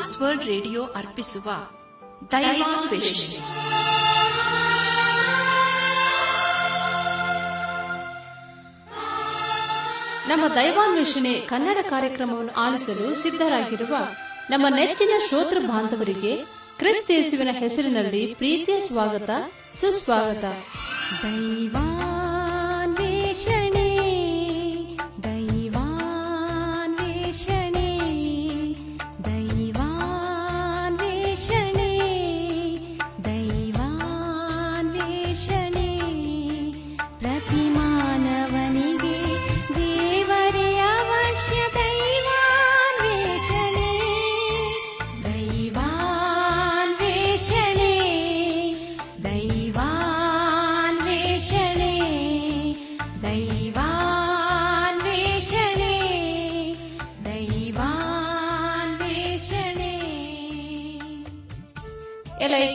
Trans World radio ಅರ್ಪಿಸುವ ದೈವಾನ್ವೇಷಣೆ ನಮ್ಮ ದೈವಾನ್ವೇಷಣೆ ಕನ್ನಡ ಕಾರ್ಯಕ್ರಮವನ್ನು ಆಲಿಸಲು ಸಿದ್ಧರಾಗಿರುವ ನಮ್ಮ ನೆಚ್ಚಿನ ಶ್ರೋತೃ ಬಾಂಧವರಿಗೆ ಕ್ರಿಸ್ತೇಸುವಿನ ಹೆಸರಿನಲ್ಲಿ ಪ್ರೀತಿಯ ಸ್ವಾಗತ ಸುಸ್ವಾಗತ. ದೈವಾನ್ವೇಷಣೆ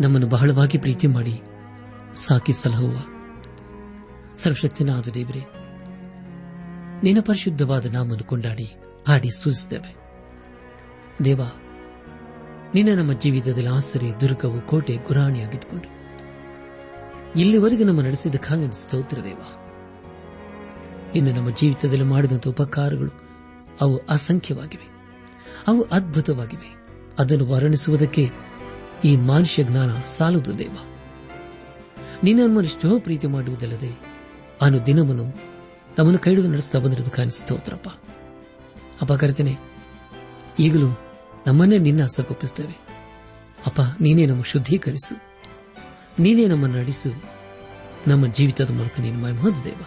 ನಮ್ಮನ್ನು ಬಹಳವಾಗಿ ಪ್ರೀತಿ ಮಾಡಿ ಸಾಕಿ ಸಲಹುವ ಸರ್ವಶಕ್ತಿನಾದ ದೇವರೇ, ನಿನ್ನ ಪರಿಶುದ್ಧವಾದ ನಾಮನ್ನು ಕೊಂಡಾಡಿ ಹಾಡಿ ಸೂಚಿಸುತ್ತೇವೆ. ದೇವ, ನಿನ್ನ ನಮ್ಮ ಜೀವಿತದಲ್ಲಿ ಆಸರೆ, ದುರ್ಗವು ಕೋಟೆ ಗುರಾಣಿಯಾಗಿದ್ದುಕೊಂಡು ಇಲ್ಲಿವರೆಗೂ ನಮ್ಮ ನಡೆಸಿದ ನಡೆಸಿದ್ದಕ್ಕಾಗಿ ಸ್ತೋತ್ರ ದೇವ. ಇನ್ನು ನಮ್ಮ ಜೀವಿತದಲ್ಲಿ ಮಾಡಿದಂಥ ಉಪಕಾರಗಳು ಅವು ಅಸಂಖ್ಯವಾಗಿವೆ. ಅವು ಅದ್ಭುತವಾಗಿವೆ. ಅದನ್ನು ವರ್ಣಿಸುವುದಕ್ಕೆ ಈ ಮಾನುಷ್ಯ ಜ್ಞಾನ ಸಾಲದು ದೇವ. ನಿನ್ನನ್ನು ಎಷ್ಟೋ ಪ್ರೀತಿ ಮಾಡುವುದಲ್ಲದೆ ಅನು ದಿನವನ್ನು ನಮ್ಮನ್ನು ಕೈಡಿದು ನಡೆಸ್ತಾ ಬಂದಿರೋದು ಕಾಣಿಸ್ತೋತ್ರಪ್ಪ ಅಪ್ಪ, ಕರೆತೇನೆ, ಈಗಲೂ ನಮ್ಮನ್ನೇ ನಿನ್ನ ಹಸಗೊಪ್ಪಿಸ್ತೇವೆ ಅಪ್ಪ, ನೀನೇ ನಮ್ಮ ಶುದ್ಧೀಕರಿಸು. ನೀನೇ ನಮ್ಮನ್ನು ನಡೆಸು. ನಮ್ಮ ಜೀವಿತದ ಮೂಲಕ ನೀನು ಮಹಿಮೋದು ದೇವ.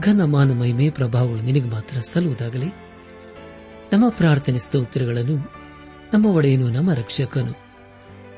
ಘನ ಮಾನ ಮಹಿಮೆ ಪ್ರಭಾವಗಳು ನಿನಗೆ ಮಾತ್ರ ಸಲ್ಲುವುದಾಗಲಿ. ನಮ್ಮ ಪ್ರಾರ್ಥನೆ ಸ್ತೋತ್ರಗಳನ್ನು, ನಮ್ಮ ಒಡೆಯನು, ನಮ್ಮ ರಕ್ಷಕನು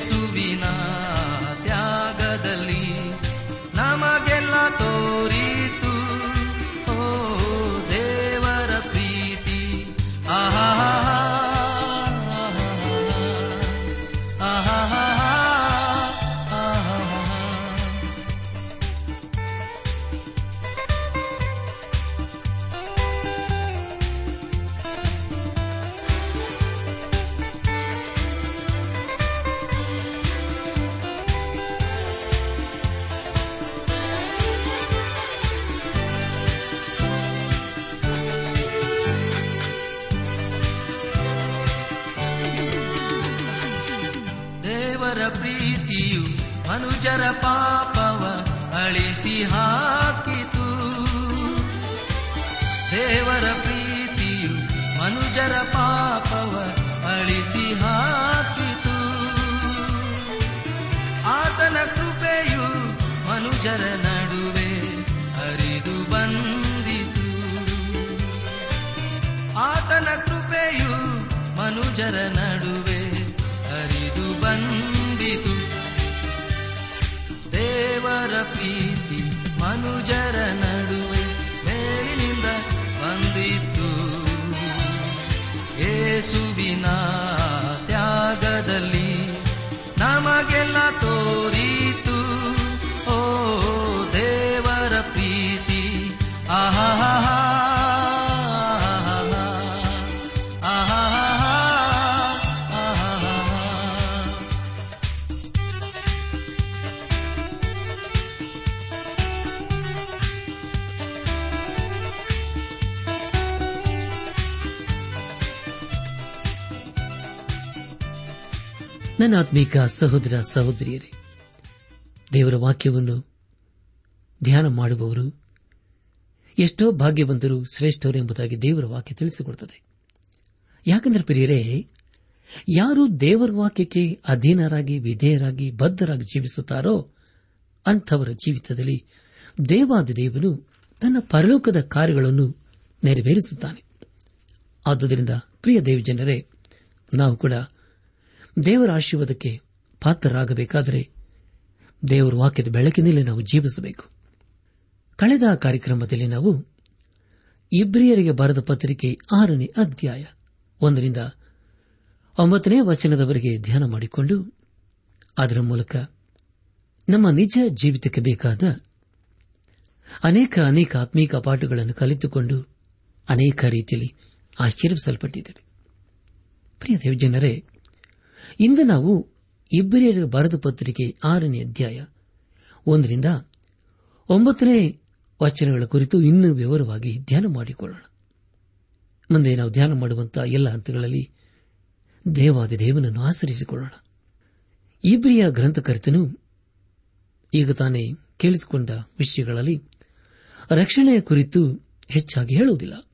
subina ದೇವರ ಪ್ರೀತಿಯು ಮನುಜರ ಪಾಪವ ಅಳಿಸಿ ಹಾಕಿತು. ಆತನ ಕೃಪೆಯು ಮನುಜರ ನಡುವೆ ಹರಿದು ಬಂದಿತು. ಆತನ ಕೃಪೆಯು ಮನುಜರ ನಡುವೆ ಹರಿದು ಬಂದಿತು. ದೇವರ ಪ್ರೀತಿ ಮನುಜರ ಯೇಸುವಿನ ತ್ಯಾಗದಲ್ಲಿ ನಮಗೆಲ್ಲ ತೋರಿತು ನನ್ನ ಆತ್ಮೀಕ ಸಹೋದರ ಸಹೋದರಿಯರೇ, ದೇವರ ವಾಕ್ಯವನ್ನು ಧ್ಯಾನ ಮಾಡುವವರು ಎಷ್ಟೋ ಭಾಗ್ಯವಂತರು ಶ್ರೇಷ್ಠರು ಎಂಬುದಾಗಿ ದೇವರ ವಾಕ್ಯ ತಿಳಿಸಿಕೊಡುತ್ತದೆ. ಯಾಕೆಂದರೆ ಪ್ರಿಯರೇ, ಯಾರು ದೇವರ ವಾಕ್ಯಕ್ಕೆ ಅಧೀನರಾಗಿ, ವಿಧೇಯರಾಗಿ, ಬದ್ಧರಾಗಿ ಜೀವಿಸುತ್ತಾರೋ ಅಂಥವರ ಜೀವಿತದಲ್ಲಿ ದೇವಾದ ದೇವನು ತನ್ನ ಪರಲೋಕದ ಕಾರ್ಯಗಳನ್ನು ನೆರವೇರಿಸುತ್ತಾನೆ. ಆದುದರಿಂದ ಪ್ರಿಯ ದೇವಜನರೇ, ನಾವು ಕೂಡ ದೇವರ ಆಶೀರ್ವಾದಕ್ಕೆ ಪಾತ್ರರಾಗಬೇಕಾದರೆ ದೇವರ ವಾಕ್ಯದ ಬೆಳಕಿನಲ್ಲಿ ನಾವು ಜೀವಿಸಬೇಕು. ಕಳೆದ ಕಾರ್ಯಕ್ರಮದಲ್ಲಿ ನಾವು ಇಬ್ರಿಯರಿಗೆ ಬರೆದ ಪತ್ರಿಕೆ ಆರನೇ ಅಧ್ಯಾಯ ಒಂದರಿಂದ ಒಂಬತ್ತನೇ ವಚನದವರೆಗೆ ಧ್ಯಾನ ಮಾಡಿಕೊಂಡು ಅದರ ಮೂಲಕ ನಮ್ಮ ನಿಜ ಜೀವಿತಕ್ಕೆ ಬೇಕಾದ ಅನೇಕ ಅನೇಕ ಆತ್ಮೀಕ ಪಾಠಗಳನ್ನು ಕಲಿತುಕೊಂಡು ಅನೇಕ ರೀತಿಯಲ್ಲಿ ಆಶ್ಚರ್ಯಿಸಲ್ಪಟ್ಟಿದ್ದೇವೆ ಪ್ರಿಯ ದೇವಜನರೇ ಇಂದು ನಾವು ಇಬ್ಬರಿಯರ ಬರೆದ ಪತ್ರಿಕೆ ಆರನೇ ಅಧ್ಯಾಯ ಒಂದರಿಂದ ಒಂಬತ್ತನೇ ವಚನಗಳ ಕುರಿತು ಇನ್ನೂ ವಿವರವಾಗಿ ಧ್ಯಾನ ಮಾಡಿಕೊಳ್ಳೋಣ. ಮುಂದೆ ನಾವು ಧ್ಯಾನ ಮಾಡುವಂತಹ ಎಲ್ಲ ಹಂತಗಳಲ್ಲಿ ದೇವಾದ ದೇವನನ್ನು ಆಚರಿಸಿಕೊಳ್ಳೋಣ. ಇಬ್ರಿಯ ಗ್ರಂಥಕರ್ತನು ಈಗ ತಾನೇ ಕೇಳಿಸಿಕೊಂಡ ವಿಷಯಗಳಲ್ಲಿ ರಕ್ಷಣೆಯ ಕುರಿತು ಹೆಚ್ಚಾಗಿ ಹೇಳುವುದಿಲ್ಲ.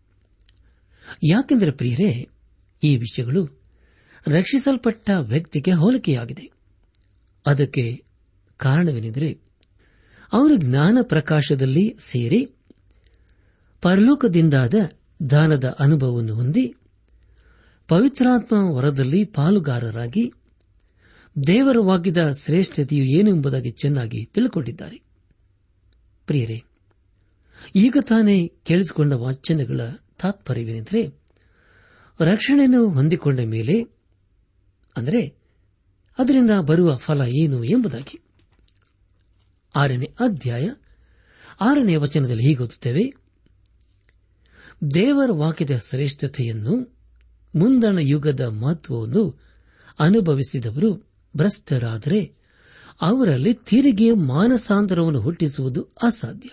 ಯಾಕೆಂದರೆ ಪ್ರಿಯರೇ, ಈ ವಿಷಯಗಳು ರಕ್ಷಿಸಲ್ಪಟ್ಟ ವ್ಯಕ್ತಿಗೆ ಹೋಲಿಕೆಯಾಗಿದೆ. ಅದಕ್ಕೆ ಕಾರಣವೇನೆಂದರೆ ಅವರು ಜ್ಞಾನ ಪ್ರಕಾಶದಲ್ಲಿ ಸೇರಿ, ಪರಲೋಕದಿಂದಾದ ದಾನದ ಅನುಭವವನ್ನು ಹೊಂದಿ, ಪವಿತ್ರಾತ್ಮ ವರದಲ್ಲಿ ಪಾಲುಗಾರರಾಗಿ, ದೇವರ ವಾಕ್ಯದ ಶ್ರೇಷ್ಠತೆಯು ಏನು ಎಂಬುದಾಗಿ ಚೆನ್ನಾಗಿ ತಿಳಿದುಕೊಂಡಿದ್ದಾರೆ ಪ್ರಿಯರೇ, ಈಗ ತಾನೇ ಕೇಳಿಸಿಕೊಂಡ ವಾಚನಗಳ ತಾತ್ಪರ್ಯವೇನೆಂದರೆ ರಕ್ಷಣೆಯನ್ನು ಹೊಂದಿಕೊಂಡ ಮೇಲೆ ಅಂದರೆ ಅದರಿಂದ ಬರುವ ಫಲ ಏನು ಎಂಬುದಾಗಿ. ಆರನೇ ಅಧ್ಯಾಯ ಆರನೇ ವಚನದಲ್ಲಿ ಹೀಗೆ ಓದುತ್ತೇವೆ. ದೇವರ ವಾಕ್ಯದ ಶ್ರೇಷ್ಠತೆಯನ್ನು ಮುಂದಣ ಯುಗದ ಮಹತ್ವವನ್ನು ಅನುಭವಿಸಿದವರು ಭ್ರಷ್ಟರಾದರೆ ಅವರಲ್ಲಿ ತಿರುಗಿ ಮಾನಸಾಂತರವನ್ನು ಹುಟ್ಟಿಸುವುದು ಅಸಾಧ್ಯ.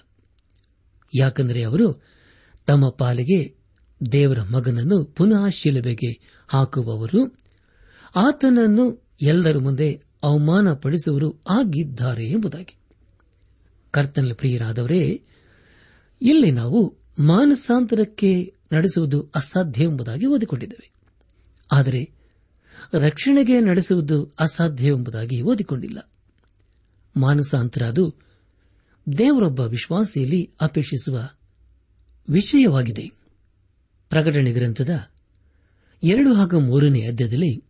ಯಾಕೆಂದರೆ ಅವರು ತಮ್ಮ ಪಾಲಿಗೆ ದೇವರ ಮಗನನ್ನು ಪುನಃ ಶಿಲುಬೆಗೆ ಹಾಕುವವರು ಆತನನ್ನು ಎಲ್ಲರ ಮುಂದೆ ಅವಮಾನಪಡಿಸುವರು ಆಗಿದ್ದಾರೆ ಎಂಬುದಾಗಿ. ಕರ್ತನ ಪ್ರಿಯರಾದವರೇ, ಇಲ್ಲಿ ನಾವು ಮಾನಸಾಂತರಕ್ಕೆ ನಡೆಸುವುದು ಅಸಾಧ್ಯ ಎಂಬುದಾಗಿ ಓದಿಕೊಂಡಿದ್ದೇವೆ. ಆದರೆ ರಕ್ಷಣೆಗೆ ನಡೆಸುವುದು ಅಸಾಧ್ಯ ಎಂಬುದಾಗಿ ಓದಿಕೊಂಡಿಲ್ಲ. ಮಾನಸಾಂತರ ಅದು ದೇವರೊಬ್ಬ ವಿಶ್ವಾಸಿಯಲ್ಲಿ ಅಪೇಕ್ಷಿಸುವ ವಿಷಯವಾಗಿದೆ. ಪ್ರಕಟಣೆ ಗ್ರಂಥದ ಎರಡು ಹಾಗೂ ಮೂರನೇ ಅಧ್ಯಾಯದಲ್ಲಿ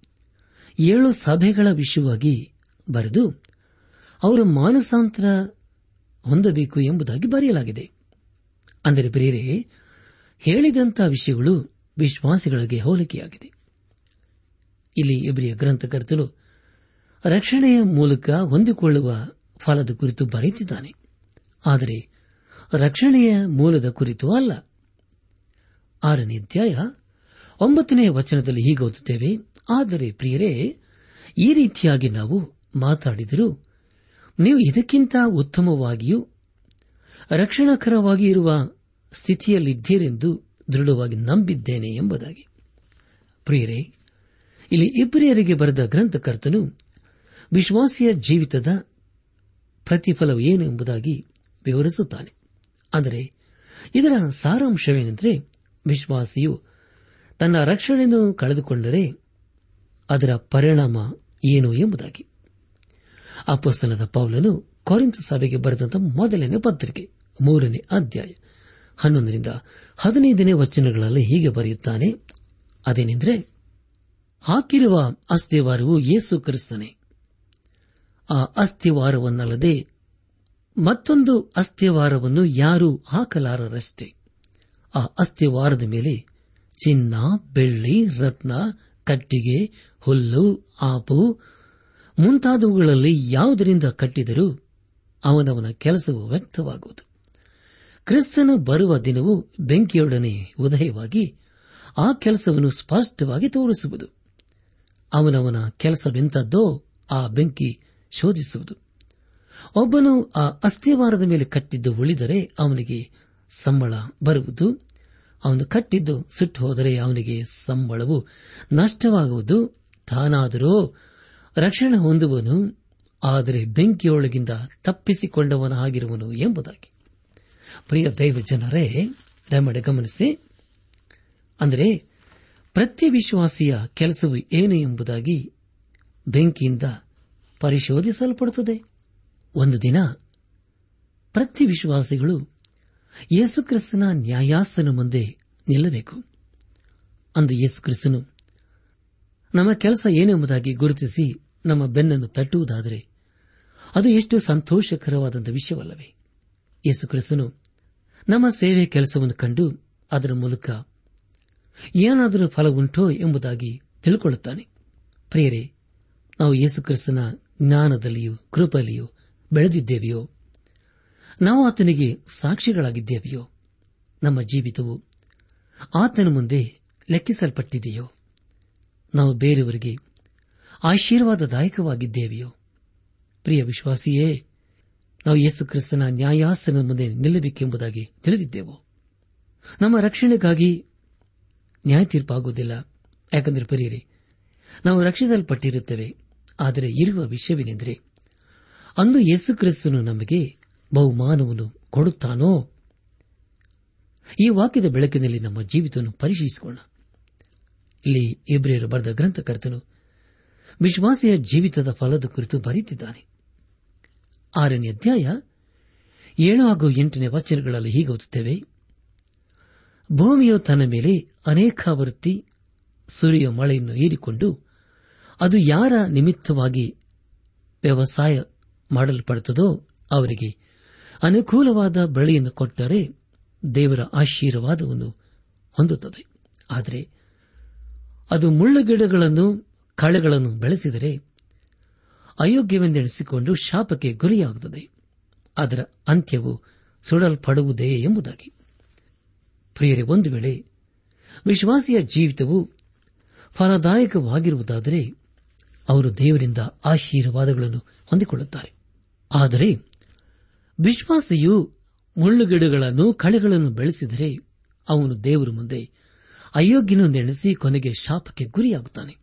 ಏಳು ಸಭೆಗಳ ವಿಷಯವಾಗಿ ಬರೆದು ಅವರು ಮಾನಸಾಂತರ ಹೊಂದಬೇಕು ಎಂಬುದಾಗಿ ಬರೆಯಲಾಗಿದೆ. ಅಂದರೆ ಬೇರೆ ಹೇಳಿದಂಥ ವಿಷಯಗಳು ವಿಶ್ವಾಸಿಗಳಿಗೆ ಹೋಲಿಕೆಯಾಗಿದೆ. ಇಲ್ಲಿ ಇಬ್ರಿಯ ಗ್ರಂಥಕರ್ತರು ರಕ್ಷಣೆಯ ಮೂಲಕ ಹೊಂದಿಕೊಳ್ಳುವ ಫಲದ ಕುರಿತು ಬರೆಯುತ್ತಿದ್ದಾನೆ. ಆದರೆ ರಕ್ಷಣೆಯ ಮೂಲದ ಕುರಿತು ಅಲ್ಲ. ಆರನೇ ಅಧ್ಯಾಯ ಒಂಬತ್ತನೇ ವಚನದಲ್ಲಿ ಹೀಗೆ ಓದುತ್ತೇವೆ ಆದರೆ ಪ್ರಿಯರೇ, ಈ ರೀತಿಯಾಗಿ ನಾವು ಮಾತಾಡಿದರೂ ನೀವು ಇದಕ್ಕಿಂತ ಉತ್ತಮವಾಗಿಯೂ ರಕ್ಷಣಾಕರವಾಗಿ ಇರುವ ಸ್ಥಿತಿಯಲ್ಲಿದ್ದೀರೆಂದು ದೃಢವಾಗಿ ನಂಬಿದ್ದೇನೆ ಎಂಬುದಾಗಿ. ಪ್ರಿಯರೇ, ಇಲ್ಲಿ ಇಬ್ಬರಿಯರಿಗೆ ಬರೆದ ಗ್ರಂಥಕರ್ತನು ವಿಶ್ವಾಸಿಯ ಜೀವಿತದ ಪ್ರತಿಫಲವು ಏನು ಎಂಬುದಾಗಿ ವಿವರಿಸುತ್ತಾನೆ. ಆದರೆ ಇದರ ಸಾರಾಂಶವೇನೆಂದರೆ ವಿಶ್ವಾಸಿಯು ತನ್ನ ರಕ್ಷಣೆಯನ್ನು ಕಳೆದುಕೊಂಡರೆ ಅದರ ಪರಿಣಾಮ ಏನು ಎಂಬುದಾಗಿ. ಅಪಸ್ತನದ ಪೌಲನು ಕೊರಿಂತ ಸಭೆಗೆ ಬರೆದಂತಹ ಮೊದಲನೇ ಪತ್ರಿಕೆ, ಮೂರನೇ ಅಧ್ಯಾಯ, ಹನ್ನೊಂದರಿಂದ ಹದಿನೈದನೇ ವಚನಗಳಲ್ಲಿ ಹೀಗೆ ಬರೆಯುತ್ತಾನೆ, ಅದೇನೆಂದರೆ, ಹಾಕಿರುವ ಅಸ್ಥಿವಾರವು ಯೇಸು ಕ್ರಿಸ್ತನೇ. ಆ ಅಸ್ಥಿವಾರವನ್ನಲ್ಲದೆ ಮತ್ತೊಂದು ಅಸ್ಥಿವಾರವನ್ನು ಯಾರೂ ಹಾಕಲಾರರಷ್ಟೇ. ಆ ಅಸ್ಥಿವಾರದ ಮೇಲೆ ಚಿನ್ನ, ಬೆಳ್ಳಿ, ರತ್ನ ಕಟ್ಟಿಗೆ, ಹುಲ್ಲು, ಆಪು ಮುಂತಾದವುಗಳಲ್ಲಿ ಯಾವುದರಿಂದ ಕಟ್ಟಿದರೂ ಅವನವನ ಕೆಲಸವು ವ್ಯಕ್ತವಾಗುವುದು. ಕ್ರಿಸ್ತನು ಬರುವ ದಿನವು ಬೆಂಕಿಯೊಡನೆ ಉದಯವಾಗಿ ಆ ಕೆಲಸವನ್ನು ಸ್ಪಷ್ಟವಾಗಿ ತೋರಿಸುವುದು. ಅವನವನ ಕೆಲಸವೆಂತದ್ದೋ ಆ ಬೆಂಕಿ ಶೋಧಿಸುವುದು. ಒಬ್ಬನು ಆ ಅಸ್ಥಿವಾರದ ಮೇಲೆ ಕಟ್ಟಿದ್ದು ಉಳಿದರೆ ಅವನಿಗೆ ಸಂಬಳ ಬರುವುದು. ಅವನು ಕಟ್ಟಿದ್ದು ಸುಟ್ಟು ಹೋದರೆ ಅವನಿಗೆ ಸಂಬಳವು ನಷ್ಟವಾಗುವುದು ತಾನಾದರೂ. ರಕ್ಷಣೆ ಹೊಂದುವನು, ಆದರೆ ಬೆಂಕಿಯೊಳಗಿಂದ ತಪ್ಪಿಸಿಕೊಂಡವನಾಗಿರುವನು ಎಂಬುದಾಗಿ. ಪ್ರಿಯ ದೈವ ಜನರೇ ದಯಮಾಡಿ ಗಮನಿಸಿ. ಅಂದರೆ, ಪ್ರತಿ ವಿಶ್ವಾಸಿಯ ಕೆಲಸವು ಏನು ಎಂಬುದಾಗಿ ಬೆಂಕಿಯಿಂದ ಪರಿಶೋಧಿಸಲ್ಪಡುತ್ತದೆ. ಒಂದು ದಿನ ಪ್ರತಿ ವಿಶ್ವಾಸಿಗಳು ಯೇಸುಕ್ರಿಸ್ತನ ನ್ಯಾಯಾಸನ ಮುಂದೆ ನಿಲ್ಲಬೇಕು. ಅಂದು ಯೇಸುಕ್ರಿಸ್ತನು ನಮ್ಮ ಕೆಲಸ ಏನೆಂಬುದಾಗಿ ಗುರುತಿಸಿ ನಮ್ಮ ಬೆನ್ನನ್ನು ತಟ್ಟುವುದಾದರೆ ಅದು ಎಷ್ಟು ಸಂತೋಷಕರವಾದಂಥ ವಿಷಯವಲ್ಲವೇ? ಯೇಸುಕ್ರಿಸ್ತನು ನಮ್ಮ ಸೇವೆ ಕೆಲಸವನ್ನು ಕಂಡು ಅದರ ಮೂಲಕ ಏನಾದರೂ ಫಲ ಉಂಟೋ ಎಂಬುದಾಗಿ ತಿಳ್ಕೊಳ್ಳುತ್ತಾನೆ. ಪ್ರಿಯರೇ, ನಾವು ಯೇಸುಕ್ರಿಸ್ತನ ಜ್ಞಾನದಲ್ಲಿಯೂ ಕೃಪಲ್ಲಿಯೂ ಬೆಳೆದಿದ್ದೇವೆಯೋ ನಾವು ಆತನಿಗೆ ಸಾಕ್ಷಿಗಳಾಗಿದ್ದೇವೆಯೋ? ನಮ್ಮ ಜೀವಿತವು ಆತನ ಮುಂದೆ ಲೆಕ್ಕಿಸಲ್ಪಟ್ಟಿದೆಯೋ? ನಾವು ಬೇರೆಯವರಿಗೆ ಆಶೀರ್ವಾದದಾಯಕವಾಗಿದ್ದೇವೆಯೋ? ಪ್ರಿಯ ವಿಶ್ವಾಸಿಯೇ, ನಾವು ಯೇಸು ಕ್ರಿಸ್ತನ ನ್ಯಾಯಾಸನ ಮುಂದೆ ನಿಲ್ಲಬೇಕೆಂಬುದಾಗಿ ತಿಳಿದಿದ್ದೆವು? ನಮ್ಮ ರಕ್ಷಣೆಗಾಗಿ ನ್ಯಾಯ ತೀರ್ಪಾಗುವುದಿಲ್ಲ ಯಾಕಂದರೆ ಪರಿಯರಿ, ನಾವು ರಕ್ಷಿಸಲ್ಪಟ್ಟಿರುತ್ತೇವೆ. ಆದರೆ ಇರುವ ವಿಷಯವೇನೆಂದರೆ, ಅಂದು ಯೇಸು ಕ್ರಿಸ್ತನು ನಮಗೆ ಬಹುಮಾನವನ್ನು ಕೊಡುತ್ತಾನೋ? ಈ ವಾಕ್ಯದ ಬೆಳಕಿನಲ್ಲಿ ನಮ್ಮ ಜೀವಿತವನ್ನು ಪರಿಶೀಲಿಸೋಣ ಇಲ್ಲಿ ಇಬ್ರಿಯರು ಬರೆದ ಗ್ರಂಥಕರ್ತನು ವಿಶ್ವಾಸಿಯ ಜೀವಿತದ ಫಲದ ಕುರಿತು ಬರೆಯುತ್ತಿದ್ದಾನೆ. ಆರನೇ ಅಧ್ಯಾಯ ಏಳು ಹಾಗೂ ಎಂಟನೇ ವಚನಗಳಲ್ಲಿ ಹೀಗೆ ಓದುತ್ತೇವೆ. ಭೂಮಿಯು ತನ್ನ ಮೇಲೆ ಅನೇಕಾವೃತ್ತಿ ಸೂರ್ಯ ಮಳೆಯನ್ನು ಹೀರಿಕೊಂಡು ಅದು ಯಾರ ನಿಮಿತ್ತವಾಗಿ ವ್ಯವಸಾಯ ಮಾಡಲ್ಪಡುತ್ತದೋ ಅವರಿಗೆ ಅನುಕೂಲವಾದ ಬೆಳೆಯನ್ನು ಕೊಟ್ಟರೆ ದೇವರ ಆಶೀರ್ವಾದವನ್ನು ಹೊಂದುತ್ತದೆ. ಆದರೆ ಅದು ಮುಳ್ಳುಗಿಡಗಳನ್ನು ಕಳೆಗಳನ್ನು ಬೆಳೆಸಿದರೆ ಅಯೋಗ್ಯವೆಂದೆಣಿಸಿಕೊಂಡು ಶಾಪಕ್ಕೆ ಗುರಿಯಾಗುತ್ತದೆ. ಅದರ ಅಂತ್ಯವು ಸುಡಲ್ಪಡುವುದೇ ಎಂಬುದಾಗಿ. ಪ್ರಿಯರೇ, ಒಂದು ವೇಳೆ ವಿಶ್ವಾಸಿಯ ಜೀವಿತವು ಫಲದಾಯಕವಾಗಿರುವುದಾದರೆ ಅವರು ದೇವರಿಂದ ಆಶೀರ್ವಾದಗಳನ್ನು ಹೊಂದಿಕೊಳ್ಳುತ್ತಾರೆ. ಆದರೆ ವಿಶ್ವಾಸಿಯು ಮುಳ್ಳುಗಿಡಗಳನ್ನು, ಕಳೆಗಳನ್ನು ಬೆಳೆಸಿದರೆ ಅವನು ದೇವರ ಮುಂದೆ ಅಯೋಗ್ಯನು ನೆನೆಸಿ ಕೊನೆಗೆ ಶಾಪಕ್ಕೆ ಗುರಿಯಾಗುತ್ತಾನೆ.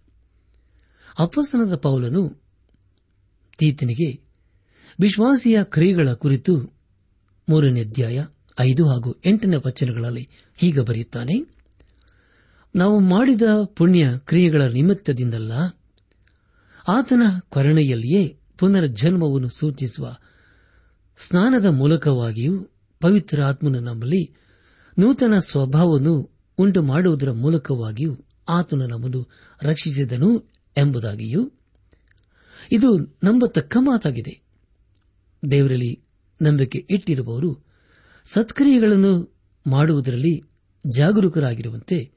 ಅಪಸನದ ಪೌಲನು ತೀತನಿಗೆ ವಿಶ್ವಾಸಿಯ ಕ್ರಿಯೆಗಳ ಕುರಿತು ಮೂರನೇ ಅಧ್ಯಾಯ ಐದು ಹಾಗೂ ಎಂಟನೇ ವಚನಗಳಲ್ಲಿ ಹೀಗೆ ಬರೆಯುತ್ತಾನೆ, ನಾವು ಮಾಡಿದ ಪುಣ್ಯ ಕ್ರಿಯೆಗಳ ನಿಮಿತ್ತದಿಂದಲ್ಲ, ಆತನ ಕರುಣೆಯಲ್ಲಿಯೇ ಪುನರ್ಜನ್ಮವನ್ನು ಸೂಚಿಸುವ ಸ್ನಾನದ ಮೂಲಕವಾಗಿಯೂ ಪವಿತ್ರ ಆತ್ಮನು ನಮ್ಮಲ್ಲಿ ನೂತನ ಸ್ವಭಾವವನ್ನು ಉಂಟು ಮಾಡುವುದರ ಮೂಲಕವಾಗಿಯೂ ಆತನು ನಮ್ಮನ್ನು ರಕ್ಷಿಸಿದನು ಎಂಬುದಾಗಿಯೂ ಇದು ನಂಬತಕ್ಕ ಮಾತಾಗಿದೆ. ದೇವರಲ್ಲಿ ನಂಬಿಕೆ ಇಟ್ಟಿರುವವರು ಸತ್ಕ್ರಿಯೆಗಳನ್ನು ಮಾಡುವುದರಲ್ಲಿ ಜಾಗರೂಕರಾಗಿರುವಂತೆ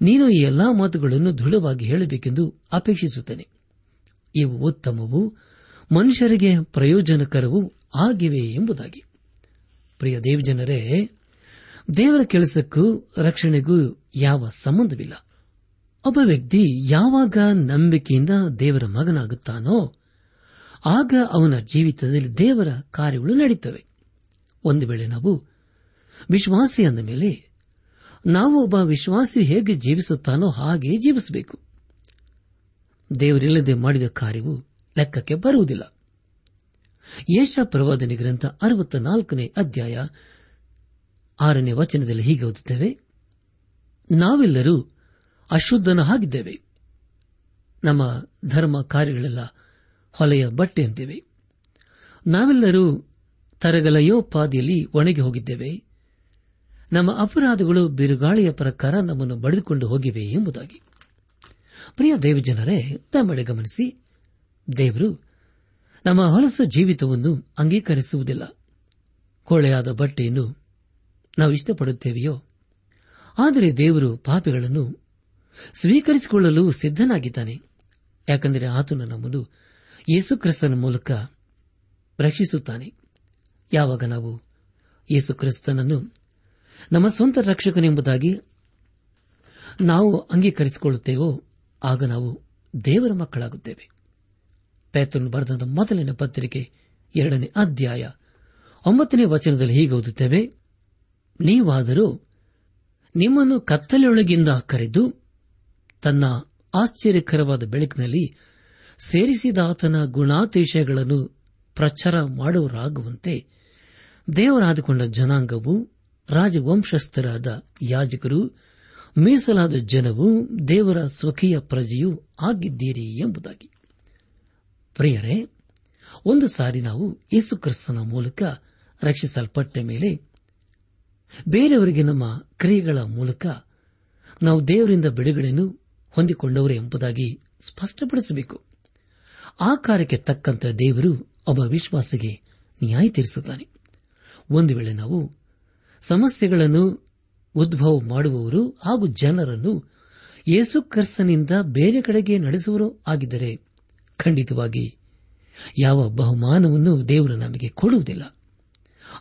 ನೀನು ಈ ಎಲ್ಲಾ ಮಾತುಗಳನ್ನು ದೃಢವಾಗಿ ಹೇಳಬೇಕೆಂದು ಅಪೇಕ್ಷಿಸುತ್ತೇನೆ. ಇವು ಉತ್ತಮವೂ ಮನುಷ್ಯರಿಗೆ ಪ್ರಯೋಜನಕರವೂ ಆಗಿವೆ ಎಂಬುದಾಗಿ. ಪ್ರಿಯ ದೇವಜನರೇ, ದೇವರ ಕೆಲಸಕ್ಕೂ ರಕ್ಷಣೆಗೂ ಯಾವ ಸಂಬಂಧವಿಲ್ಲ. ಒಬ್ಬ ವ್ಯಕ್ತಿ ಯಾವಾಗ ನಂಬಿಕೆಯಿಂದ ದೇವರ ಮಗನಾಗುತ್ತಾನೋ, ಆಗ ಅವನ ಜೀವಿತದಲ್ಲಿ ದೇವರ ಕಾರ್ಯಗಳು ನಡೆಯುತ್ತವೆ ಒಂದು ವೇಳೆ ನಾವು ವಿಶ್ವಾಸಿ ಅಂದ ಮೇಲೆ, ನಾವು ಒಬ್ಬ ವಿಶ್ವಾಸಿ ಹೇಗೆ ಜೀವಿಸುತ್ತಾನೋ ಹಾಗೆ ಜೀವಿಸಬೇಕು. ದೇವರಿಲ್ಲದೆ ಮಾಡಿದ ಕಾರ್ಯವು ಲೆಕ್ಕಕ್ಕೆ ಬರುವುದಿಲ್ಲ. ಯೇಷ ಪ್ರವಾದನೆ ಗ್ರಂಥ ಅರವತ್ತ ನಾಲ್ಕನೇ ಅಧ್ಯಾಯ ಆರನೇ ವಚನದಲ್ಲಿ ಹೀಗೆ ಓದುತ್ತೇವೆ. ನಾವೆಲ್ಲರೂ ಅಶುದ್ಧನ ಹಾಗಿದ್ದೇವೆ. ನಮ್ಮ ಧರ್ಮ ಕಾರ್ಯಗಳೆಲ್ಲ ಹೊಲೆಯ ಬಟ್ಟೆಯಂತಿವೆ ನಾವೆಲ್ಲರೂ ತರಗಲಯೋಪಾದಿಯಲ್ಲಿ ಒಣಗಿ ಹೋಗಿದ್ದೇವೆ. ನಮ್ಮ ಅಪರಾಧಗಳು ಬಿರುಗಾಳಿಯ ಪ್ರಕಾರ ನಮ್ಮನ್ನು ಬಡಿದುಕೊಂಡು ಹೋಗಿವೆ ಎಂಬುದಾಗಿ. ಪ್ರಿಯ ದೇವಜನರೇ, ತಮ್ಮಡೆ ಗಮನಿಸಿ. ದೇವರು ನಮ್ಮ ಹೊಲಸ ಜೀವಿತವನ್ನು ಅಂಗೀಕರಿಸುವುದಿಲ್ಲ. ಕೊಳೆಯಾದ ಬಟ್ಟೆಯನ್ನು ನಾವು ಇಷ್ಟಪಡುತ್ತೇವೆಯೋ? ಆದರೆ ದೇವರು ಪಾಪಿಗಳನ್ನು ಸ್ವೀಕರಿಸಿಕೊಳ್ಳಲು ಸಿದ್ದನಾಗಿದ್ದಾನೆ ಯಾಕೆಂದರೆ ಆತನು ನಮ್ಮನ್ನು ಯೇಸುಕ್ರಿಸ್ತನ ಮೂಲಕ ರಕ್ಷಿಸುತ್ತಾನೆ. ಯಾವಾಗ ನಾವು ಯೇಸುಕ್ರಿಸ್ತನನ್ನು ನಮ್ಮ ಸ್ವಂತ ರಕ್ಷಕನೆಂಬುದಾಗಿ ನಾವು ಅಂಗೀಕರಿಸಿಕೊಳ್ಳುತ್ತೇವೋ, ಆಗ ನಾವು ದೇವರ ಮಕ್ಕಳಾಗುತ್ತೇವೆ. ಪೇತ್ರನು ಬರೆದ ಮೊದಲಿನ ಪತ್ರಿಕೆ ಎರಡನೇ ಅಧ್ಯಾಯ. ಒಂಬತ್ತನೇ ವಚನದಲ್ಲಿ ಹೀಗೆ ಓದುತ್ತೇವೆ, ನೀವಾದರೂ ನಿಮ್ಮನ್ನು ಕತ್ತಲೆಯೊಳಗಿಂದ ಕರೆದು ತನ್ನ ಆಶ್ಚರ್ಯಕರವಾದ ಬೆಳಕಿನಲ್ಲಿ ಸೇರಿಸಿದಾತನ ಗುಣಾತಿಶಯಗಳನ್ನು ಪ್ರಚಾರ ಮಾಡುವರಾಗುವಂತೆ ದೇವರಾದುಕೊಂಡ ಜನಾಂಗವು, ರಾಜವಂಶಸ್ಥರಾದ ಯಾಜಕರು, ಮೀಸಲಾದ ಜನವು ದೇವರ ಸ್ವಕೀಯ ಪ್ರಜೆಯೂ ಆಗಿದ್ದೀರಿ ಎಂಬುದಾಗಿ. ಪ್ರಿಯರೇ, ಒಂದು ಸಾರಿ ನಾವು ಯೇಸುಕ್ರಿಸ್ತನ ಮೂಲಕ ರಕ್ಷಿಸಲ್ಪಟ್ಟ ಮೇಲೆ ಬೇರೆಯವರಿಗೆ ನಮ್ಮ ಕ್ರಿಯೆಗಳ ಮೂಲಕ ನಾವು ದೇವರಿಂದ ಬಿಡುಗಡೆಯನ್ನು ಹೊಂದಿಕೊಂಡವರು ಎಂಬುದಾಗಿ ಸ್ಪಷ್ಟಪಡಿಸಬೇಕು. ಆ ಕಾರ್ಯಕ್ಕೆ ತಕ್ಕಂತ ದೇವರು ಒಬ್ಬ ವಿಶ್ವಾಸಿಗೆ ನ್ಯಾಯ ತೀರಿಸುತ್ತಾನೆ. ಒಂದು ವೇಳೆ ನಾವು ಸಮಸ್ಯೆಗಳನ್ನು ಉದ್ಭವ ಮಾಡುವವರು ಹಾಗೂ ಜನರನ್ನು ಯೇಸುಕ್ರಿಸ್ತನಿಂದ ಬೇರೆ ಕಡೆಗೆ ನಡೆಸುವರು ಆಗಿದ್ದರೆ ಖಂಡಿತವಾಗಿ. ಯಾವ ಬಹುಮಾನವನ್ನು ದೇವರು ನಮಗೆ ಕೊಡುವುದಿಲ್ಲ.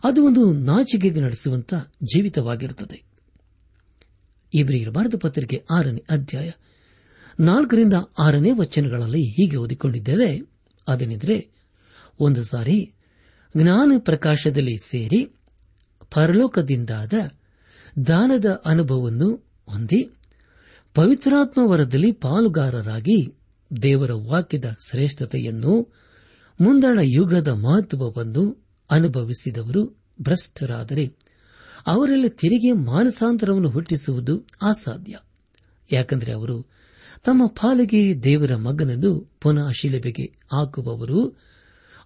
ಅದು ಒಂದು ನಾಚಿಕೆಗೆ ನಡೆಸುವಂತ ಜೀವಿತವಾಗಿರುತ್ತದೆ. ಇಬ್ರಿಯರ ಭಾರತ ಪತ್ರಿಕೆ ಆರನೇ ಅಧ್ಯಾಯ ನಾಲ್ಕರಿಂದ ಆರನೇ ವಚನಗಳಲ್ಲಿ ಹೀಗೆ ಓದಿಕೊಂಡಿದ್ದೇವೆ. ಅದೇನೆಂದರೆ, ಒಂದು ಸಾರಿ ಜ್ಞಾನ ಪ್ರಕಾಶದಲ್ಲಿ ಸೇರಿ ಪರಲೋಕದಿಂದಾದ ದಾನದ ಅನುಭವವನ್ನು ಹೊಂದಿ ಪವಿತ್ರಾತ್ಮ ವರದಲ್ಲಿ ಪಾಲುಗಾರರಾಗಿ ದೇವರ ವಾಕ್ಯದ ಶ್ರೇಷ್ಠತೆಯನ್ನು ಮುಂದಣ ಯುಗದ ಮಹತ್ವವನ್ನು ಅನುಭವಿಸಿದವರು ಭ್ರಷ್ಟರಾದರೆ ಅವರಲ್ಲಿ ತಿರುಗಿ ಮಾನಸಾಂತರವನ್ನು ಹುಟ್ಟಿಸುವುದು ಅಸಾಧ್ಯ. ಯಾಕೆಂದರೆ ಅವರು ತಮ್ಮ ಪಾಲಿಗೆ ದೇವರ ಮಗನನ್ನು ಪುನಃ ಶಿಲೆಬೆಗೆ ಹಾಕುವವರು,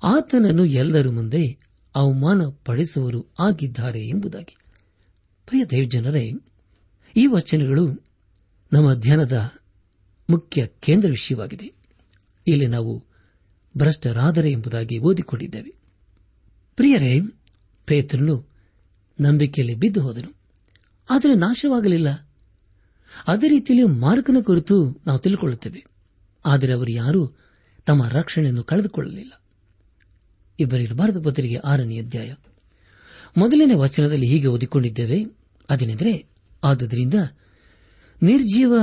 ಆತನನ್ನು ಎಲ್ಲರ ಮುಂದೆ ಅವಮಾನ ಪಡಿಸುವರು ಆಗಿದ್ದಾರೆ ಎಂಬುದಾಗಿ. ಪ್ರಿಯ ದೇವಜನರೇ, ಈ ವಚನಗಳು ನಮ್ಮ ಧ್ಯಾನದ ಮುಖ್ಯ ಕೇಂದ್ರ ವಿಷಯವಾಗಿದೆ. ಇಲ್ಲಿ ನಾವು ಭ್ರಷ್ಟರಾದರೆ ಎಂಬುದಾಗಿ ಓದಿಕೊಂಡಿದ್ದೇವೆ. ಪ್ರಿಯರೇ, ಪೇತ್ರನು ನಂಬಿಕೆಯಲ್ಲಿ ಬಿದ್ದು ಹೋದನು. ಆದರೆ ನಾಶವಾಗಲಿಲ್ಲ. ಅದೇ ರೀತಿಯಲ್ಲಿ ಮಾರ್ಗನ ಕುರಿತು ನಾವು ತಿಳಿದುಕೊಳ್ಳುತ್ತೇವೆ ಆದರೆ ಅವರು ಯಾರೂ ತಮ್ಮ ರಕ್ಷಣೆಯನ್ನು ಕಳೆದುಕೊಳ್ಳಲಿಲ್ಲ. ಇಬ್ಬರಿಗೆ ಭಾರತ ಪತ್ರಿಕೆ ಆರನೇ ಅಧ್ಯಾಯ. ಮೊದಲನೇ ವಚನದಲ್ಲಿ ಹೀಗೆ ಓದಿಕೊಂಡಿದ್ದೇವೆ. ಅದೇನೆಂದರೆ, ಆದುದರಿಂದ ನಿರ್ಜೀವ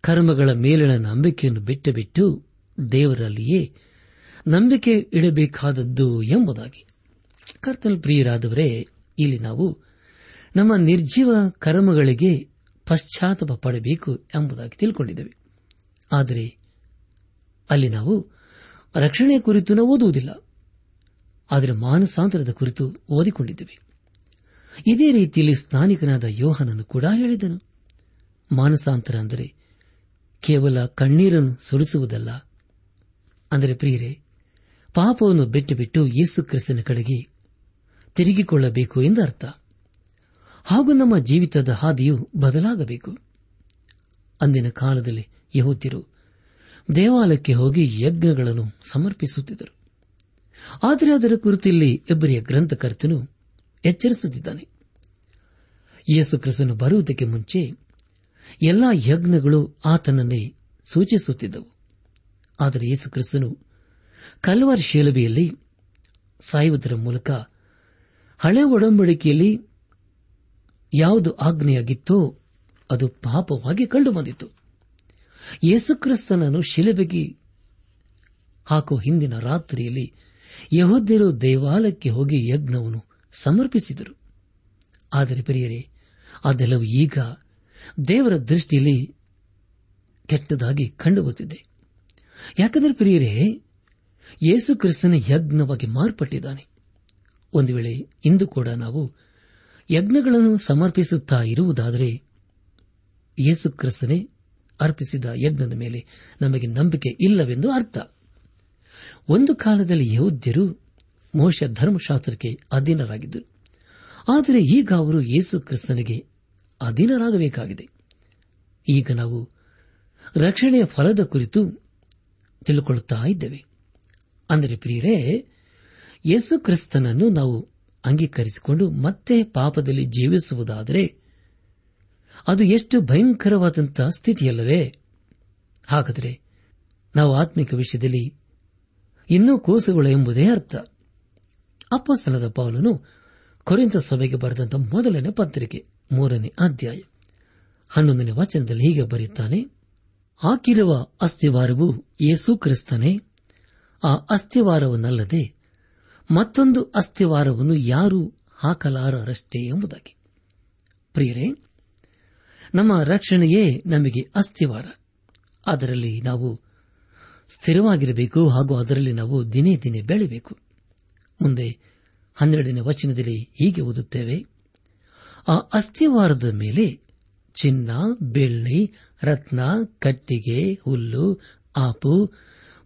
ಕರ್ಮಗಳ ಮೇಲಿನ ನಂಬಿಕೆಯನ್ನು ಬಿಟ್ಟು ಬಿಟ್ಟು ದೇವರಲ್ಲಿಯೇ ನಂಬಿಕೆ ಇಡಬೇಕಾದದ್ದು ಎಂಬುದಾಗಿ. ಕರ್ತನ ಪ್ರಿಯರಾದವರೇ, ಇಲ್ಲಿ ನಾವು ನಮ್ಮ ನಿರ್ಜೀವ ಕರ್ಮಗಳಿಗೆ ಪಶ್ಚಾತ್ತಾಪ ಪಡಬೇಕು ಎಂಬುದಾಗಿ ತಿಳ್ಕೊಂಡಿದ್ದೇವೆ. ಆದರೆ ಅಲ್ಲಿ ನಾವು ರಕ್ಷಣೆ ಕುರಿತು ನಾವು ಓದುವುದಿಲ್ಲ. ಆದರೆ ಮಾನಸಾಂತರದ ಕುರಿತು ಓದಿಕೊಂಡಿದ್ದೇವೆ. ಇದೇ ರೀತಿಯಲ್ಲಿ ಸ್ನಾನಿಕನಾದ ಯೋಹನನ್ನು ಕೂಡ ಹೇಳಿದನು. ಮಾನಸಾಂತರ ಅಂದರೆ ಕೇವಲ ಕಣ್ಣೀರನ್ನು ಸುರಿಸುವುದಲ್ಲ. ಅಂದರೆ ಪ್ರಿಯರೇ, ಪಾಪವನ್ನು ಬಿಟ್ಟು ಬಿಟ್ಟು ಯೇಸು ಕ್ರಿಸ್ತನ ಕಡೆಗೆ ತಿರುಗಿಕೊಳ್ಳಬೇಕು ಎಂದರ್ಥ ಹಾಗೂ ನಮ್ಮ ಜೀವಿತದ ಹಾದಿಯು ಬದಲಾಗಬೇಕು. ಅಂದಿನ ಕಾಲದಲ್ಲಿ ಯಹೋದ್ಯರು ದೇವಾಲಯಕ್ಕೆ ಹೋಗಿ ಯಜ್ಞಗಳನ್ನು ಸಮರ್ಪಿಸುತ್ತಿದ್ದರು. ಆದರೆ ಅದರ ಕುರಿತು ಇಲ್ಲಿ ಇಬ್ಬರಿಯ ಗ್ರಂಥಕರ್ತನು ಎಚ್ಚರಿಸುತ್ತಿದ್ದಾನೆ. ಯೇಸು ಕ್ರಿಸ್ತನು ಬರುವುದಕ್ಕೆ ಮುಂಚೆ ಎಲ್ಲಾ ಯಜ್ಞಗಳು ಆತನನ್ನೇ ಸೂಚಿಸುತ್ತಿದ್ದವು. ಆದರೆ ಯೇಸುಕ್ರಿಸ್ತನು ಕಲ್ವಾರ್ ಶೇಲಬಿಯಲ್ಲಿ ಸಾಯುವುದರ ಮೂಲಕ ಹಳೆ ಒಡಂಬಡಿಕೆಯಲ್ಲಿ ಯಾವುದು ಆಜ್ಞೆಯಾಗಿತ್ತೋ ಅದು ಪಾಪವಾಗಿ ಕಂಡುಬಂದಿತು. ಯೇಸುಕ್ರಿಸ್ತನನ್ನು ಶಿಲೆಬೆಗೆ ಹಾಕುವ ಹಿಂದಿನ ರಾತ್ರಿಯಲ್ಲಿ ಯಹೋದ್ಯರು ದೇವಾಲಯಕ್ಕೆ ಹೋಗಿ ಯಜ್ಞವನ್ನು ಸಮರ್ಪಿಸಿದರು. ಆದರೆ ಪ್ರಿಯರೇ, ಅದೆಲ್ಲವೂ ಈಗ ದೇವರ ದೃಷ್ಟಿಯಲ್ಲಿ ಕೆಟ್ಟದಾಗಿ ಕಂಡುಬರುತ್ತಿದೆ. ಯಾಕಂದರೆ ಪ್ರಿಯರೇ, ಯೇಸು ಕ್ರಿಸ್ತನ ಯಜ್ಞವಾಗಿ ಮಾರ್ಪಟ್ಟಿದ್ದಾನೆ. ಒಂದು ವೇಳೆ ಇಂದು ಕೂಡ ನಾವು ಯಜ್ಞಗಳನ್ನು ಸಮರ್ಪಿಸುತ್ತಾ ಇರುವುದಾದರೆ, ಯೇಸು ಕ್ರಿಸ್ತನೇ ಅರ್ಪಿಸಿದ ಯಜ್ಞದ ಮೇಲೆ ನಮಗೆ ನಂಬಿಕೆ ಇಲ್ಲವೆಂದು ಅರ್ಥ. ಒಂದು ಕಾಲದಲ್ಲಿ ಯಹೋದ್ಯರು ಮೋಶ ಧರ್ಮಶಾಸ್ತ್ರಕ್ಕೆ ಅಧೀನರಾಗಿದ್ದರು. ಆದರೆ ಈಗ ಅವರು ಯೇಸು ಕ್ರಿಸ್ತನಿಗೆ ಅಧೀನರಾಗಬೇಕಾಗಿದೆ. ಈಗ ನಾವು ರಕ್ಷಣೆಯ ಫಲದ ಕುರಿತು ತಿಳಿಕೊಳ್ಳುತ್ತಾ ಇದ್ದೇವೆ. ಅಂದರೆ ಪ್ರಿಯರೇ, ಯೇಸು ಕ್ರಿಸ್ತನನ್ನು ನಾವು ಅಂಗೀಕರಿಸಿಕೊಂಡು ಮತ್ತೆ ಪಾಪದಲ್ಲಿ ಜೀವಿಸುವುದಾದರೆ ಅದು ಎಷ್ಟು ಭಯಂಕರವಾದಂತಹ ಸ್ಥಿತಿಯಲ್ಲವೇ. ಹಾಗಾದರೆ ನಾವು ಆತ್ಮಿಕ ವಿಷಯದಲ್ಲಿ ಇನ್ನೂ ಕೂಸುಗಳು ಎಂಬುದೇ ಅರ್ಥ. ಅಪ್ಪಸ್ತನದ ಪೌಲನು ಕೊರಿಂತ ಸಭೆಗೆ ಬರೆದಂತಹ ಮೊದಲನೇ ಪತ್ರಿಕೆ. ಮೂರನೇ ಅಧ್ಯಾಯ. ಹನ್ನೊಂದನೇ ವಚನದಲ್ಲಿ ಹೀಗೆ ಬರೆಯುತ್ತಾನೆ, ಹಾಕಿರುವ ಅಸ್ಥಿವಾರವು ಯೇಸು ಕ್ರಿಸ್ತನೇ. ಆ ಅಸ್ಥಿವಾರವನ್ನಲ್ಲದೆ ಮತ್ತೊಂದು ಅಸ್ಥಿವಾರವನ್ನು ಯಾರೂ ಹಾಕಲಾರರಷ್ಟೇ ಎಂಬುದಾಗಿ. ಪ್ರಿಯರೇ, ನಮ್ಮ ರಕ್ಷಣೆಯೇ ನಮಗೆ ಅಸ್ಥಿವಾರ ಅದರಲ್ಲಿ ನಾವು ಸ್ಥಿರವಾಗಿರಬೇಕು ಹಾಗೂ ಅದರಲ್ಲಿ ನಾವು ದಿನೇ ದಿನೇ ಬೆಳೆಯಬೇಕು ಮುಂದೆ ಹನ್ನೆರಡನೇ ವಚನದಲ್ಲಿ ಹೀಗೆ ಓದುತ್ತೇವೆ. ಆ ಅಸ್ಥಿವಾರದ ಮೇಲೆ ಚಿನ್ನ, ಬೆಳ್ಳಿ, ರತ್ನ, ಕಟ್ಟಿಗೆ, ಹುಲ್ಲು, ಆಪು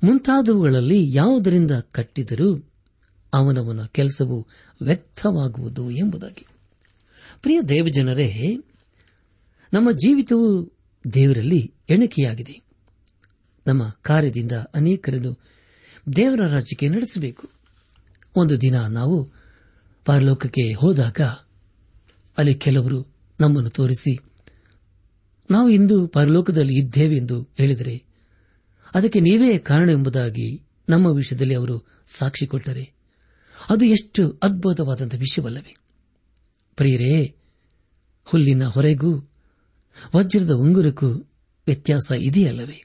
ಮುಂತಾದವುಗಳಲ್ಲಿ ಯಾವುದರಿಂದ ಕಟ್ಟಿದರೂ ಅವನವನ ಕೆಲಸವು ವ್ಯಕ್ತವಾಗುವುದು ಎಂಬುದಾಗಿ. ಪ್ರಿಯ ದೇವಜನರೇ, ನಮ್ಮ ಜೀವಿತವು ದೇವರಲ್ಲಿ ಎಣಿಕೆಯಾಗಿದೆ. ನಮ್ಮ ಕಾರ್ಯದಿಂದ ಅನೇಕರನ್ನು ದೇವರ ರಾಜ್ಯಕ್ಕೆ ನಡೆಸಬೇಕು. ಒಂದು ದಿನ ನಾವು ಪರಲೋಕಕ್ಕೆ ಹೋದಾಗ ಅಲ್ಲಿ ಕೆಲವರು ನಮ್ಮನ್ನು ತೋರಿಸಿ, ನಾವು ಇಂದು ಪರಲೋಕದಲ್ಲಿ ಇದ್ದೇವೆ ಎಂದು ಹೇಳಿದರೆ, ಅದಕ್ಕೆ ನೀವೇ ಕಾರಣ ಎಂಬುದಾಗಿ ನಮ್ಮ ವಿಷಯದಲ್ಲಿ ಅವರು ಸಾಕ್ಷಿ ಕೊಟ್ಟರೆ, ಅದು ಎಷ್ಟು ಅದ್ಭುತವಾದಂಥ ವಿಷಯವಲ್ಲವೇ. ಪ್ರಿಯರೇ, ಹುಲ್ಲಿನ ಹೊರೆಗೂ ವಜ್ರದ ಉಂಗುರಕ್ಕೂ ವ್ಯತ್ಯಾಸ ಇದೆಯಲ್ಲವೇ.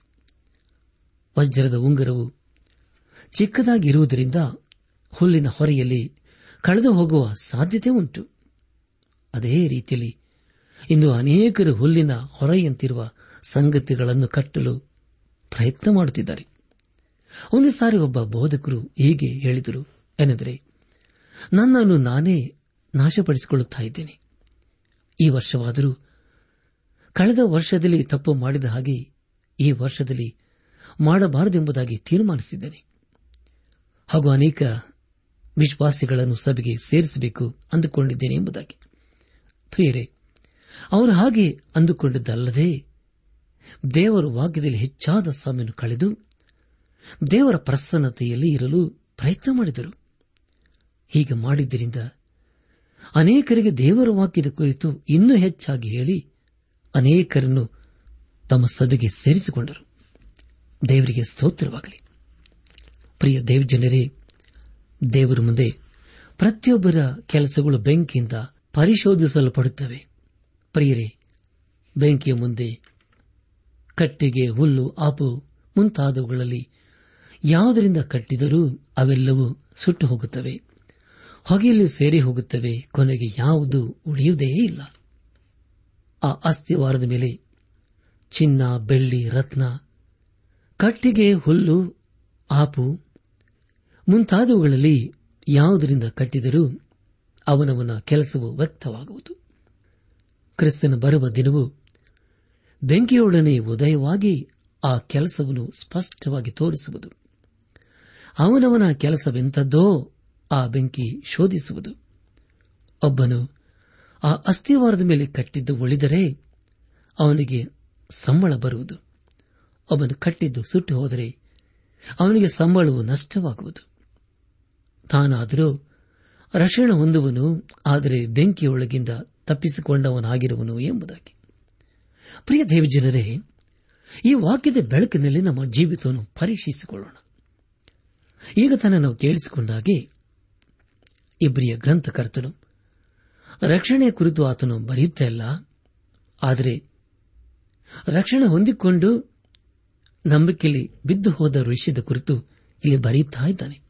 ವಜ್ರದ ಉಂಗುರವು ಚಿಕ್ಕದಾಗಿರುವುದರಿಂದ ಹುಲ್ಲಿನ ಹೊರೆಯಲ್ಲಿ ಕಳೆದು ಹೋಗುವ ಸಾಧ್ಯತೆ ಉಂಟು. ಅದೇ ರೀತಿಯಲ್ಲಿ ಇಂದು ಅನೇಕರು ಹುಲ್ಲಿನ ಹೊರೆಯಂತಿರುವ ಸಂಗತಿಗಳನ್ನು ಕಟ್ಟಲು ಪ್ರಯತ್ನ ಮಾಡುತ್ತಿದ್ದಾರೆ. ಒಂದು ಸಾರಿ ಒಬ್ಬ ಬೋಧಕರು ಹೀಗೆ ಹೇಳಿದರು, ಏನೆಂದರೆ, ನನ್ನನ್ನು ನಾನೇ ನಾಶಪಡಿಸಿಕೊಳ್ಳುತ್ತಾ ಇದ್ದೇನೆ. ಈ ವರ್ಷವಾದರೂ ಕಳೆದ ವರ್ಷದಲ್ಲಿ ತಪ್ಪು ಮಾಡಿದ ಹಾಗೆ ಈ ವರ್ಷದಲ್ಲಿ ಮಾಡಬಾರದೆಂಬುದಾಗಿ ತೀರ್ಮಾನಿಸಿದ್ದೇನೆ. ಹಾಗೂ ಅನೇಕ ವಿಶ್ವಾಸಿಗಳನ್ನು ಸಭೆಗೆ ಸೇರಿಸಬೇಕು ಅಂದುಕೊಂಡಿದ್ದೇನೆ ಎಂಬುದಾಗಿ. ಪ್ರಿಯರೇ, ಅವರು ಹಾಗೆ ಅಂದುಕೊಂಡಿದ್ದಲ್ಲದೆ, ದೇವರ ವಾಕ್ಯದಲ್ಲಿ ಹೆಚ್ಚಾದ ಸಮಯವನ್ನು ಕಳೆದು, ದೇವರ ಪ್ರಸನ್ನತೆಯಲ್ಲಿ ಇರಲು ಪ್ರಯತ್ನ ಮಾಡಿದರು. ಹೀಗೆ ಮಾಡಿದ್ದರಿಂದ ಅನೇಕರಿಗೆ ದೇವರ ವಾಕ್ಯದ ಕುರಿತು ಇನ್ನೂ ಹೆಚ್ಚಾಗಿ ಹೇಳಿ, ಅನೇಕರನ್ನು ತಮ್ಮ ಸಭೆಗೆ ಸೇರಿಸಿಕೊಂಡರು. ದೇವರಿಗೆ ಸ್ತೋತ್ರವಾಗಲಿ. ಪ್ರಿಯ ದೇವಜನರೇ, ದೇವರ ಮುಂದೆ ಪ್ರತಿಯೊಬ್ಬರ ಕೆಲಸಗಳು ಬೆಂಕಿಯಿಂದ ಪರಿಶೋಧಿಸಲ್ಪಡುತ್ತವೆ. ಪ್ರಿಯರೇ, ಬೆಂಕಿಯ ಮುಂದೆ ಕಟ್ಟಿಗೆ, ಹುಲ್ಲು, ಆಪು ಮುಂತಾದವುಗಳಲ್ಲಿ ಯಾವುದರಿಂದ ಕಟ್ಟಿದರೂ ಅವೆಲ್ಲವೂ ಸುಟ್ಟು ಹೋಗುತ್ತವೆ. ಹೊಗೆಯಲ್ಲಿ ಸೇರಿ ಹೋಗುತ್ತವೆ. ಕೊನೆಗೆ ಯಾವುದು ಉಳಿಯುವುದೇ ಇಲ್ಲ. ಆ ಅಸ್ಥಿವಾರದ ಮೇಲೆ ಚಿನ್ನ, ಬೆಳ್ಳಿ, ರತ್ನ, ಕಟ್ಟಿಗೆ, ಹುಲ್ಲು, ಆಪು ಮುಂತಾದವುಗಳಲ್ಲಿ ಯಾವುದರಿಂದ ಕಟ್ಟಿದರೂ ಅವನವನ ಕೆಲಸವು ವ್ಯಕ್ತವಾಗುವುದು. ಕ್ರಿಸ್ತನ ಬರುವ ದಿನವು ಬೆಂಕಿಯೊಡನೆ ಉದಯವಾಗಿ ಆ ಕೆಲಸವನ್ನು ಸ್ಪಷ್ಟವಾಗಿ ತೋರಿಸುವುದು. ಅವನವನ ಕೆಲಸವೆಂಥದ್ದೋ ಆ ಬೆಂಕಿ ಶೋಧಿಸುವುದು. ಒಬ್ಬನು ಆ ಅಸ್ಥಿವಾರದ ಮೇಲೆ ಕಟ್ಟಿದ್ದು ಉಳಿದರೆ ಅವನಿಗೆ ಸಂಬಳ ಬರುವುದು. ಅವನು ಕಟ್ಟಿದ್ದು ಸುಟ್ಟು ಹೋದರೆ ಅವನಿಗೆ ಸಂಬಳವು ನಷ್ಟವಾಗುವುದು. ತಾನಾದರೂ ರಕ್ಷಣೆ ಹೊಂದುವನು, ಆದರೆ ಬೆಂಕಿಯೊಳಗಿಂದ ತಪ್ಪಿಸಿಕೊಂಡವನಾಗಿರುವನು ಎಂಬುದಾಗಿ. ಪ್ರಿಯ ದೇವಜನರೇ, ಈ ವಾಕ್ಯದ ಬೆಳಕಿನಲ್ಲಿ ನಮ್ಮ ಜೀವಿತವನ್ನು ಪರೀಕ್ಷಿಸಿಕೊಳ್ಳೋಣ. ಈಗ ತಾನೇ ನಾವು ಕೇಳಿಸಿಕೊಂಡಾಗೆ ಇಬ್ರಿಯ ಗ್ರಂಥಕರ್ತನು, ರಕ್ಷಣೆಯ ಕುರಿತು ಆತನು ಬರೆಯುತ್ತಲ್ಲ ಆದರೆ ರಕ್ಷಣೆ ಹೊಂದಿಕೊಂಡು ನಂಬಿಕೆಯಲ್ಲಿ ಬಿದ್ದು ಹೋದ ವಿಷಯದ ಕುರಿತು ಇಲ್ಲಿ ಬರೆಯುತ್ತಾ ಇದ್ದಾನೆ.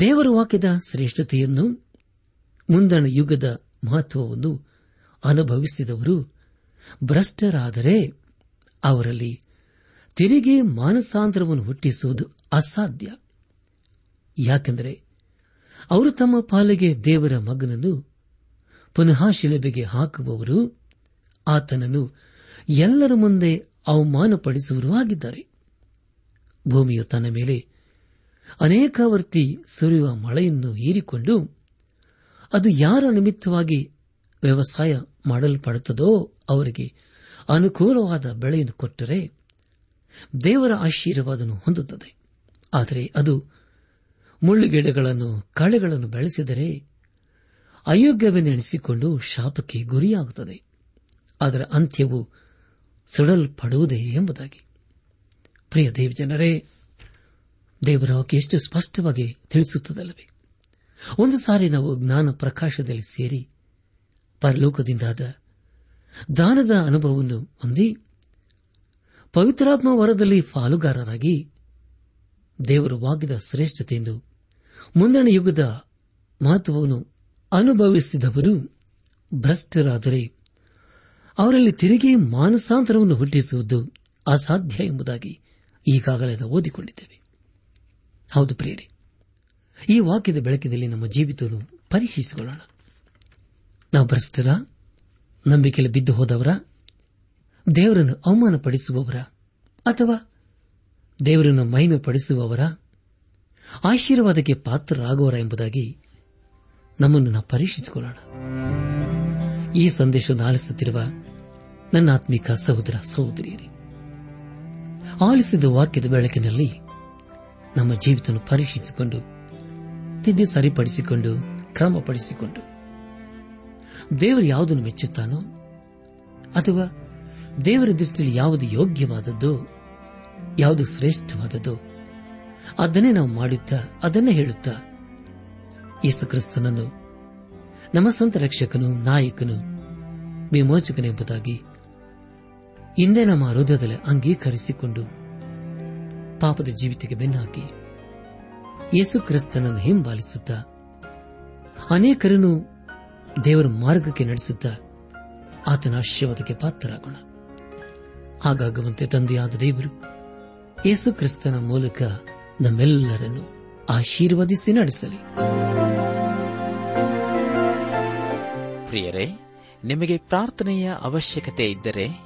ದೇವರ ಹಾಕಿದ ಶ್ರೇಷ್ಠತೆಯನ್ನು ಮುಂದಣ ಯುಗದ ಮಹತ್ವವನ್ನು ಅನುಭವಿಸಿದವರು ಭ್ರಷ್ಟರಾದರೆ ಅವರಲ್ಲಿ ತಿರಿಗೆ ಮಾನಸಾಂತರವನ್ನು ಹುಟ್ಟಿಸುವುದು ಅಸಾಧ್ಯ. ಯಾಕೆಂದರೆ ಅವರು ತಮ್ಮ ಪಾಲಿಗೆ ದೇವರ ಮಗನನ್ನು ಪುನಃ ಶಿಲೆಬೆಗೆ ಹಾಕುವವರು ಆತನನ್ನು ಎಲ್ಲರ ಮುಂದೆ ಅವಮಾನಪಡಿಸುವರೂ ಆಗಿದ್ದಾರೆ. ಭೂಮಿಯು ತನ್ನ ಮೇಲೆ ಅನೇಕಾವರ್ತಿ ಸುರಿಯುವ ಮಳೆಯನ್ನು ಹೀರಿಕೊಂಡು ಅದು ಯಾರ ನಿಮಿತ್ತವಾಗಿ ವ್ಯವಸಾಯ ಮಾಡಲ್ಪಡುತ್ತದೋ ಅವರಿಗೆ ಅನುಕೂಲವಾದ ಬೆಳೆಯನ್ನು ಕೊಟ್ಟರೆ ದೇವರ ಆಶೀರ್ವಾದವನ್ನು ಹೊಂದುತ್ತದೆ. ಆದರೆ ಅದು ಮುಳ್ಳುಗಿಡಗಳನ್ನು ಕಳೆಗಳನ್ನು ಬೆಳೆಸಿದರೆ ಅಯೋಗ್ಯವೆನ್ನೆಣಿಸಿಕೊಂಡು ಶಾಪಕ್ಕೆ ಗುರಿಯಾಗುತ್ತದೆ. ಅದರ ಅಂತ್ಯವು ಸುಡಲ್ಪಡುವುದೇ ಎಂಬುದಾಗಿ. ಪ್ರಿಯ ದೇವಜನರೇ ದೇವರ ಎಷ್ಟು ಸ್ಪಷ್ಟವಾಗಿ ತಿಳಿಸುತ್ತದಲ್ಲವೇ? ಒಂದು ಸಾರಿ ನಾವು ಜ್ಞಾನ ಪ್ರಕಾಶದಲ್ಲಿ ಸೇರಿ ಪರಲೋಕದಿಂದಾದ ದಾನದ ಅನುಭವವನ್ನು ಹೊಂದಿ ಪವಿತ್ರಾತ್ಮ ವರದಲ್ಲಿ ಪಾಲುಗಾರರಾಗಿ ದೇವರು ವಾಗ್ಯದ ಶ್ರೇಷ್ಠತೆಯನ್ನು ಮುಂದಣ ಯುಗದ ಮಹತ್ವವನ್ನು ಅನುಭವಿಸಿದವರು ಭ್ರಷ್ಟರಾದರೆ ಅವರಲ್ಲಿ ತಿರುಗಿ ಮಾನಸಾಂತರವನ್ನು ಹುಟ್ಟಿಸುವುದು ಅಸಾಧ್ಯ ಎಂಬುದಾಗಿ ಈಗಾಗಲೇ ಓದಿಕೊಂಡಿದ್ದೇವೆ. ಹೌದು ಪ್ರಿಯರಿ, ಈ ವಾಕ್ಯದ ಬೆಳಕಿನಲ್ಲಿ ನಮ್ಮ ಜೀವಿತವನ್ನು ಪರೀಕ್ಷಿಸಿಕೊಳ್ಳೋಣ ನಾವು ಭ್ರಷ್ಟರ ನಂಬಿಕೆಯಲ್ಲಿ ಬಿದ್ದು ಹೋದವರ, ದೇವರನ್ನು ಅವಮಾನಪಡಿಸುವವರ, ಅಥವಾ ದೇವರನ್ನು ಮಹಿಮೆ ಪಡಿಸುವವರ ಆಶೀರ್ವಾದಕ್ಕೆ ಪಾತ್ರರಾಗುವರ ಎಂಬುದಾಗಿ ನಮ್ಮನ್ನು ನಾವು ಪರೀಕ್ಷಿಸಿಕೊಳ್ಳೋಣ. ಈ ಸಂದೇಶವನ್ನು ಆಲಿಸುತ್ತಿರುವ ನನ್ನ ಆತ್ಮಿಕ ಸಹೋದರ ಸಹೋದರಿಯರೇ, ಆಲಿಸಿದ ವಾಕ್ಯದ ಬೆಳಕಿನಲ್ಲಿ ನಮ್ಮ ಜೀವಿತ ಪರೀಕ್ಷಿಸಿಕೊಂಡು ತಿದ್ದಿ ಸರಿಪಡಿಸಿಕೊಂಡು, ಕ್ರಮಪಡಿಸಿಕೊಂಡು. ದೇವರು ಯಾವುದನ್ನು ಮೆಚ್ಚುತ್ತಾನೋ ಅಥವಾ ದೇವರ ದೃಷ್ಟಿಯಲ್ಲಿ ಯಾವುದು ಯೋಗ್ಯವಾದದ್ದು, ಯಾವುದು ಶ್ರೇಷ್ಠವಾದದ್ದು, ಅದನ್ನೇ ನಾವು ಮಾಡುತ್ತಾ, ಅದನ್ನೇ ಹೇಳುತ್ತಾ, ಯೇಸು ಕ್ರಿಸ್ತನನ್ನು, ನಮ್ಮ ಸ್ವಂತ ರಕ್ಷಕನು, ನಾಯಕನು, ವಿಮೋಚಕನೆಂಬುದಾಗಿ ಹಿಂದೆ ನಮ್ಮ ಹೃದಯದಲ್ಲಿ ಅಂಗೀಕರಿಸಿಕೊಂಡು ಪಾಪದ ಜೀವಿತಕ್ಕೆ ಬೆನ್ನಾಕಿ ಯೇಸು ಕ್ರಿಸ್ತನನ್ನು ಹಿಂಬಾಲಿಸುತ್ತಾ ಅನೇಕರನ್ನು ದೇವರ ಮಾರ್ಗಕ್ಕೆ ನಡೆಸುತ್ತಾ ಆತನ ಆಶೀರ್ವಾದಕ್ಕೆ ಪಾತ್ರರಾಗೋಣ. ಹಾಗಾಗುವಂತೆ ತಂದೆಯಾದ ದೇವರು ಯೇಸು ಕ್ರಿಸ್ತನ ಮೂಲಕ ನಮ್ಮೆಲ್ಲರನ್ನು ಆಶೀರ್ವದಿಸಿ ನಡೆಸಲಿ. ಪ್ರಿಯರೇ, ನಿಮಗೆ ಪ್ರಾರ್ಥನೆಯ ಅವಶ್ಯಕತೆ ಇದ್ದರೆ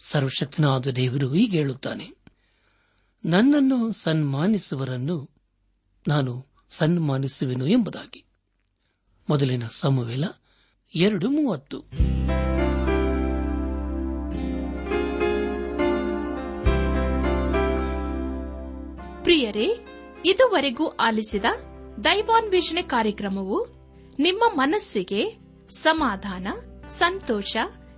ಸರ್ವಶಕ್ತನಾದ ದೇವರು ಹೀಗೆ ಹೇಳುತ್ತಾನೆ, ನನ್ನನ್ನು ಸನ್ಮಾನಿಸುವರನ್ನು ನಾನು ಸನ್ಮಾನಿಸುವೆನು ಎಂಬುದಾಗಿ. ಮೊದಲಿನ ಸಮವೇಲ ಎರಡು ಮೂವತ್ತು. ಪ್ರಿಯರೇ, ಇದುವರೆಗೂ ಆಲಿಸಿದ ದೈವಾನ್ವೇಷಣೆ ಕಾರ್ಯಕ್ರಮವು ನಿಮ್ಮ ಮನಸ್ಸಿಗೆ ಸಮಾಧಾನ, ಸಂತೋಷ